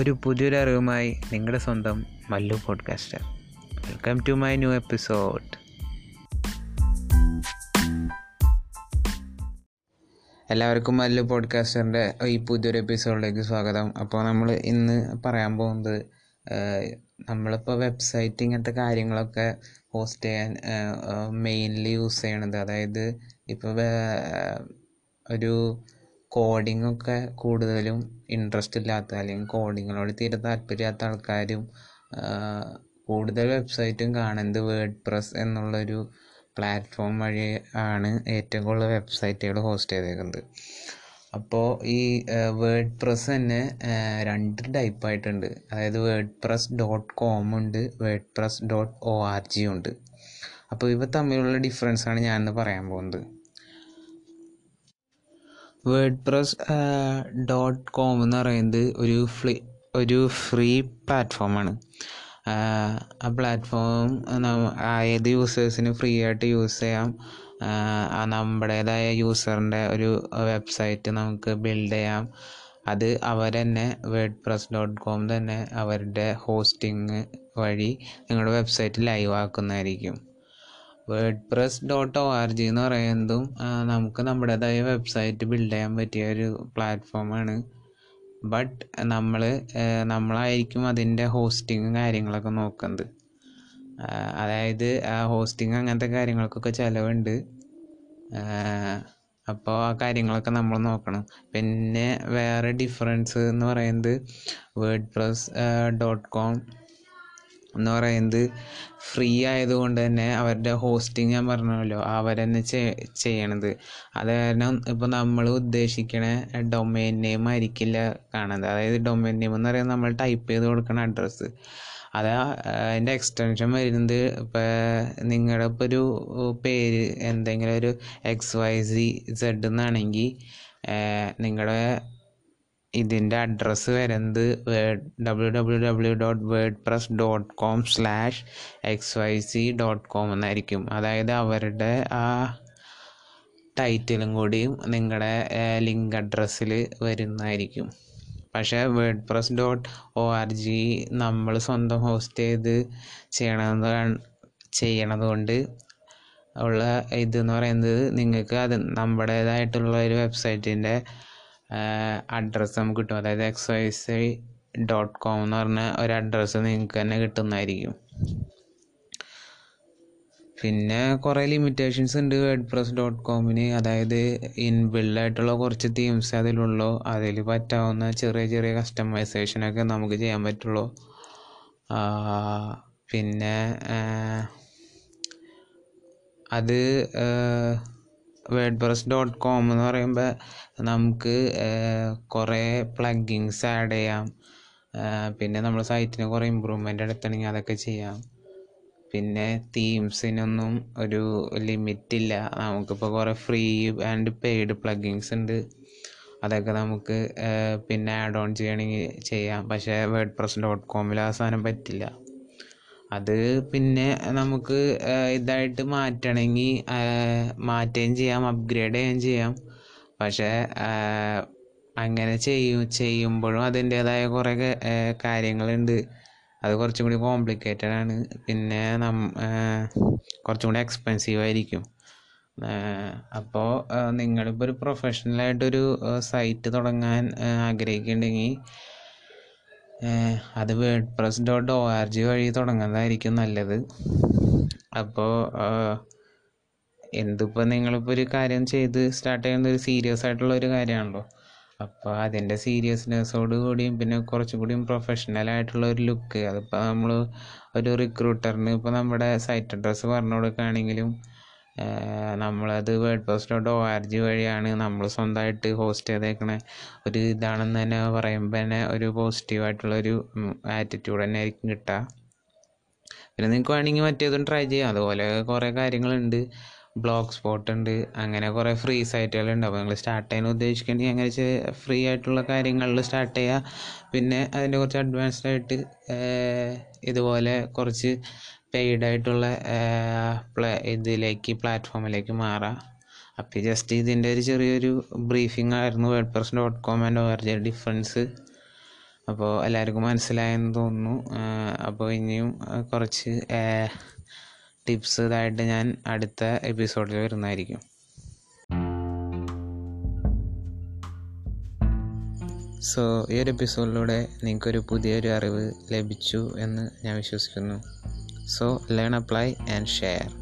ഒരു പുതിയൊരു അറിവുമായി നിങ്ങളുടെ സ്വന്തം Mallu podcaster welcome to my new episode എല്ലാവർക്കും മല്ലു പോഡ്കാസ്റ്ററിന്റെ ഈ പുതിയൊരു എപ്പിസോഡിലേക്ക് സ്വാഗതം. അപ്പോൾ നമ്മൾ ഇന്ന് പറയാൻ പോകുന്നത് നമ്മളിപ്പോൾ വെബ്സൈറ്റ് ഇങ്ങനത്തെ കാര്യങ്ങളൊക്കെ ഹോസ്റ്റ് ചെയ്യാൻ മെയിൻലി യൂസ് ചെയ്യണത്. അതായത് ഇപ്പോൾ ഒരു കോഡിംഗ് ഒക്കെ കൂടുതലും ഇൻട്രസ്റ്റ് ഇല്ലാത്ത അല്ലെങ്കിൽ കോഡിങ്ങിനോട് തീരെ താല്പര്യമില്ലാത്ത ആൾക്കാരും കൂടുതൽ വെബ്സൈറ്റും കാണുന്നത് വേർഡ് പ്രസ് എന്നുള്ളൊരു പ്ലാറ്റ്ഫോം വഴി ആണ് ഏറ്റവും കൂടുതൽ വെബ്സൈറ്റുകൾ ഹോസ്റ്റ് ചെയ്തേക്കുന്നത്. അപ്പോൾ ഈ വേർഡ് പ്രസ് തന്നെ രണ്ട് ടൈപ്പായിട്ടുണ്ട് അതായത് വേർഡ് പ്രസ് ഡോട്ട് കോം ഉണ്ട് WordPress dot O R G ഉണ്ട്. അപ്പോൾ ഇവ തമ്മിലുള്ള ഡിഫറൻസാണ് ഞാനിന്ന് പറയാൻ പോകുന്നത്. വേർഡ് പ്രസ് ഡോട്ട് കോം എന്ന് പറയുന്നത് ഒരു ഫ്രീ ഒരു ഫ്രീ പ്ലാറ്റ്ഫോമാണ് ആ പ്ലാറ്റ്ഫോം ഏത് യൂസേഴ്സിന് ഫ്രീ ആയിട്ട് യൂസ് ചെയ്യാം. നമ്മുടേതായ യൂസറിന്റെ ഒരു വെബ്സൈറ്റ് നമുക്ക് ബിൽഡ് ചെയ്യാം. അത് അവർ തന്നെ വേഡ് പ്രസ് ഡോട്ട് കോം തന്നെ അവരുടെ ഹോസ്റ്റിംഗ് വഴി നിങ്ങളുടെ website live ആക്കുന്നതായിരിക്കും. WordPress dot O R G എന്ന് പറയുന്നതും നമുക്ക് നമ്മുടേതായ വെബ്സൈറ്റ് ബിൽഡ് ചെയ്യാൻ പറ്റിയ ഒരു പ്ലാറ്റ്ഫോമാണ് ബട്ട് നമ്മൾ നമ്മളായിരിക്കും അതിന്റെ ഹോസ്റ്റിങ്ങും കാര്യങ്ങളൊക്കെ നോക്കുന്നത്. അതായത് ഹോസ്റ്റിംഗ് അങ്ങനത്തെ കാര്യങ്ങൾക്കൊക്കെ ചിലവുണ്ട്. അപ്പോൾ ആ കാര്യങ്ങളൊക്കെ നമ്മൾ നോക്കണം. പിന്നെ വേറെ ഡിഫറൻസ് എന്ന് പറയുന്നത് വേർഡ് പ്രസ് ഡോട്ട് കോം എന്ന് പറയുന്നത് ഫ്രീ ആയതുകൊണ്ട് തന്നെ അവരുടെ ഹോസ്റ്റിംഗ് ഞാൻ പറഞ്ഞല്ലോ അവരെന്നെ ചെയ്യണത്. അത് കാരണം ഇപ്പോൾ നമ്മൾ ഉദ്ദേശിക്കണ ഡൊമൈൻ നെയിം ആയിരിക്കില്ല കാണുന്നത്. അതായത് ഡൊമൈൻ നെയിം എന്ന് പറയുന്നത് നമ്മൾ ടൈപ്പ് ചെയ്ത് കൊടുക്കണ അഡ്രസ്സ് അത് അതിന്റെ എക്സ്റ്റൻഷൻ വരുന്നത് ഇപ്പോൾ നിങ്ങളുടെ ഇപ്പോൾ ഒരു പേര് എന്തെങ്കിലും ഒരു എക്സ് വൈ സി സെഡ് എന്നാണെങ്കിൽ നിങ്ങളുടെ ഇതിന്റെ അഡ്രസ്സ് വരുന്നത് W W W dot WordPress dot com slash X Y C dot com എന്നായിരിക്കും. അതായത് അവരുടെ ആ ടൈറ്റിലും കൂടിയും നിങ്ങളുടെ ലിങ്ക് അഡ്രസ്സിൽ വരുന്നതായിരിക്കും. പക്ഷേ WordPress dot O R G നമ്മൾ സ്വന്തം ഹോസ്റ്റ് ചെയ്ത് ചെയ്യണത് ചെയ്യണത് കൊണ്ട് ഉള്ള ഇതെന്ന് പറയുന്നത് നിങ്ങൾക്ക് അത് നമ്മുടേതായിട്ടുള്ള ഒരു വെബ്സൈറ്റിന്റെ അഡ്രസ്സ് നമുക്ക് കിട്ടും. അതായത് X Y C dot com എന്ന് പറഞ്ഞ ഒരു അഡ്രസ്സ് നിങ്ങൾക്ക് തന്നെ കിട്ടുന്നതായിരിക്കും. പിന്നെ കുറേ ലിമിറ്റേഷൻസ് ഉണ്ട് വേഡ് പ്രസ് ഡോട്ട് കോമിന് അതായത് ഇൻബിൽഡ് ആയിട്ടുള്ള കുറച്ച് തീംസ് അതിലുള്ളൂ. അതിൽ പറ്റാവുന്ന ചെറിയ ചെറിയ കസ്റ്റമൈസേഷനൊക്കെ നമുക്ക് ചെയ്യാൻ പറ്റുള്ളൂ. പിന്നെ അത് വേർഡ് പ്രസ് ഡോട്ട് കോം എന്ന് പറയുമ്പോൾ നമുക്ക് കുറേ പ്ലഗിങ്സ് ആഡ് ചെയ്യാം. പിന്നെ നമ്മൾ സൈറ്റിന് കുറേ ഇമ്പ്രൂവ്മെന്റ് എടുത്തണമെങ്കിൽ അതൊക്കെ ചെയ്യാം. പിന്നെ തീംസിനൊന്നും ഒരു ലിമിറ്റ് ഇല്ല. നമുക്കിപ്പോൾ കുറേ ഫ്രീ ആൻഡ് പെയ്ഡ് പ്ലഗിങ്സ് ഉണ്ട് അതൊക്കെ നമുക്ക് പിന്നെ ആഡ് ഓൺ ചെയ്യണമെങ്കിൽ ചെയ്യാം. പക്ഷേ വേഡ് പ്രസ് ഡോട്ട് കോമിൽ സാധനം പറ്റില്ല. അത് പിന്നെ നമുക്ക് ഇതായിട്ട് മാറ്റണമെങ്കിൽ മാറ്റുകയും ചെയ്യാം അപ്ഗ്രേഡ് ചെയ്യുകയും ചെയ്യാം. പക്ഷേ അങ്ങനെ ചെയ്യും ചെയ്യുമ്പോഴും അതിന്റേതായ കുറേ കാര്യങ്ങളുണ്ട്. അത് കുറച്ചും കൂടി കോംപ്ലിക്കേറ്റഡ് ആണ്. പിന്നെ കുറച്ചും കൂടി എക്സ്പെൻസീവ് ആയിരിക്കും. അപ്പോൾ നിങ്ങളിപ്പോൾ ഒരു പ്രൊഫഷണലായിട്ടൊരു സൈറ്റ് തുടങ്ങാൻ ആഗ്രഹിക്കുന്നുണ്ടെങ്കിൽ അത് WordPress dot O R G വഴി തുടങ്ങുന്നതായിരിക്കും നല്ലത്. അപ്പോൾ എന്തിപ്പോൾ നിങ്ങളിപ്പോൾ ഒരു കാര്യം ചെയ്ത് സ്റ്റാർട്ട് ചെയ്യുന്ന ഒരു സീരിയസ് ആയിട്ടുള്ള ഒരു കാര്യമാണല്ലോ. അപ്പോൾ അതിന്റെ സീരിയസ്നെസ്സോട് കൂടിയും പിന്നെ കുറച്ചും കൂടിയും പ്രൊഫഷണൽ ആയിട്ടുള്ള ഒരു ലുക്ക് അതിപ്പോൾ നമ്മൾ ഒരു റിക്രൂട്ടറിന് ഇപ്പോൾ നമ്മുടെ സൈറ്റ് അഡ്രസ്സ് പറഞ്ഞു കൊടുക്കുകയാണെങ്കിലും നമ്മളത് WordPress dot O R G വഴിയാണ് നമ്മൾ സ്വന്തമായിട്ട് ഹോസ്റ്റ് ചെയ്തേക്കണ. ഒരു ഇതാണെന്ന് തന്നെ പറയുമ്പോൾ തന്നെ ഒരു പോസിറ്റീവായിട്ടുള്ളൊരു ആറ്റിറ്റ്യൂഡ് തന്നെ ആയിരിക്കും കിട്ടുക. പിന്നെ നിങ്ങൾക്ക് വേണമെങ്കിൽ മറ്റേതും ട്രൈ ചെയ്യാം. അതുപോലെ കുറേ കാര്യങ്ങളുണ്ട്. ബ്ലോഗ് സ്പോട്ട് ഉണ്ട്. അങ്ങനെ കുറേ ഫ്രീ സൈറ്റുകളുണ്ട് അപ്പോൾ നിങ്ങൾ സ്റ്റാർട്ട് ചെയ്യാൻ ഉദ്ദേശിക്കുകയാണെങ്കിൽ അങ്ങനെ ഫ്രീ ആയിട്ടുള്ള കാര്യങ്ങളിൽ സ്റ്റാർട്ട് ചെയ്യുക പിന്നെ അതിന്റെ കുറച്ച് അഡ്വാൻസ്ഡ് ആയിട്ട് ഇതുപോലെ കുറച്ച് പെയ്ഡ് ആയിട്ടുള്ള പ്ലേ ഇതിലേക്ക് പ്ലാറ്റ്ഫോമിലേക്ക് മാറാം. അപ്പോൾ ജസ്റ്റ് ഇതിന്റെ ഒരു ചെറിയൊരു ബ്രീഫിംഗ് ആയിരുന്നു. WordPress dot com and O R difference അപ്പോൾ എല്ലാവർക്കും മനസ്സിലായെന്ന് തോന്നുന്നു. അപ്പോൾ ഇനിയും കുറച്ച് ടിപ്സ് ഇതായിട്ട് ഞാൻ അടുത്ത എപ്പിസോഡിൽ വരുന്നതായിരിക്കും. സോ ഈ ഒരു എപ്പിസോഡിലൂടെ നിങ്ങൾക്കൊരു പുതിയൊരു അറിവ് ലഭിച്ചു എന്ന് ഞാൻ വിശ്വസിക്കുന്നു. So learn apply and share